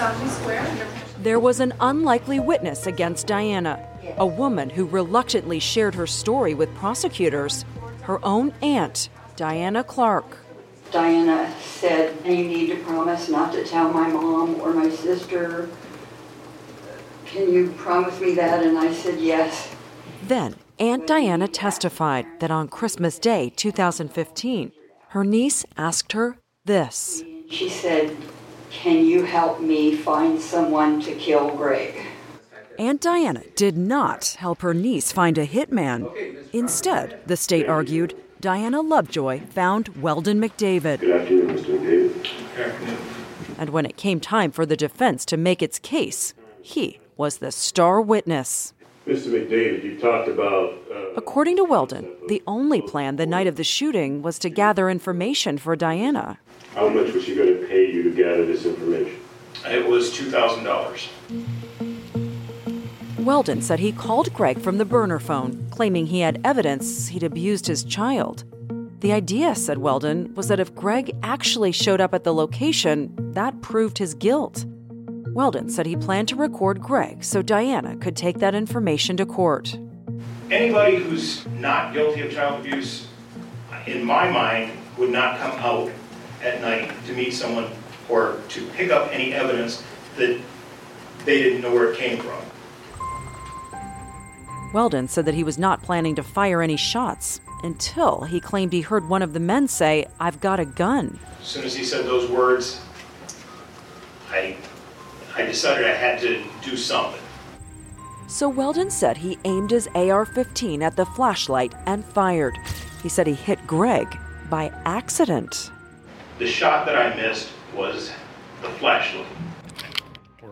Southeast Square. There was an unlikely witness against Diana, a woman who reluctantly shared her story with prosecutors, her own aunt, Diana Clark. Diana said, You need to promise not to tell my mom or my sister. Can you promise me that? And I said, Yes. Then, Aunt Diana testified that on Christmas Day 2015, her niece asked her this. She said, Can you help me find someone to kill Greg? Aunt Diana did not help her niece find a hitman. Instead, the state argued, Diana Lovejoy found Weldon McDavid. Good afternoon, Mr. McDavid. And when it came time for the defense to make its case, he was the star witness. Mr. McDavid, you talked about. Uh, According to Weldon, the only plan the night of the shooting was to gather information for Diana. how much was she going to pay you to gather this information? It was $2,000. Weldon said he called Greg from the burner phone, claiming he had evidence he'd abused his child. The idea, said Weldon, was that if Greg actually showed up at the location, that proved his guilt. Weldon said he planned to record Greg so Diana could take that information to court. Anybody who's not guilty of child abuse, in my mind, would not come out at night to meet someone or to pick up any evidence that they didn't know where it came from. Weldon said that he was not planning to fire any shots until he claimed he heard one of the men say, I've got a gun. As soon as he said those words, I, I decided I had to do something. So Weldon said he aimed his AR 15 at the flashlight and fired. He said he hit Greg by accident. The shot that I missed was the flashlight.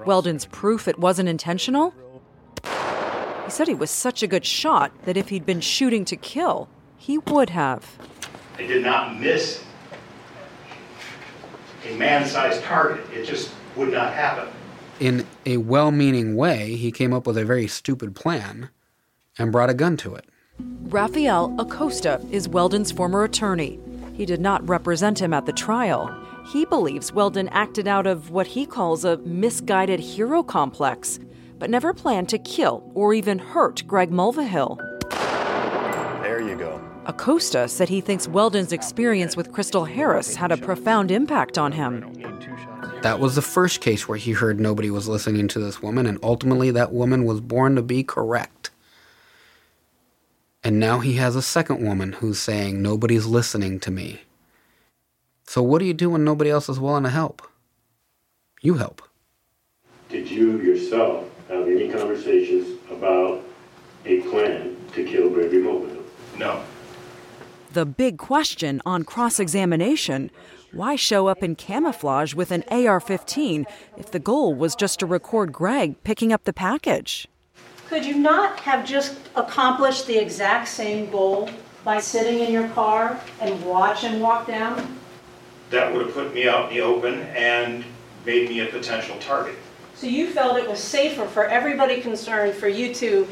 Weldon's proof it wasn't intentional? He said he was such a good shot that if he'd been shooting to kill, he would have. I did not miss a man-sized target. It just would not happen. In a well meaning way, he came up with a very stupid plan and brought a gun to it. Rafael Acosta is Weldon's former attorney. He did not represent him at the trial. He believes Weldon acted out of what he calls a misguided hero complex, but never planned to kill or even hurt Greg Mulvihill. There you go. Acosta said he thinks Weldon's experience with Crystal Harris had a profound impact on him. That was the first case where he heard nobody was listening to this woman, and ultimately that woman was born to be correct. And now he has a second woman who's saying, Nobody's listening to me. So, what do you do when nobody else is willing to help? You help. Did you yourself have any conversations about a plan to kill Gregory Mulvihill? No. The big question on cross examination why show up in camouflage with an AR 15 if the goal was just to record Greg picking up the package? Could you not have just accomplished the exact same goal by sitting in your car and watch him walk down? That would have put me out in the open and made me a potential target. So you felt it was safer for everybody concerned for you to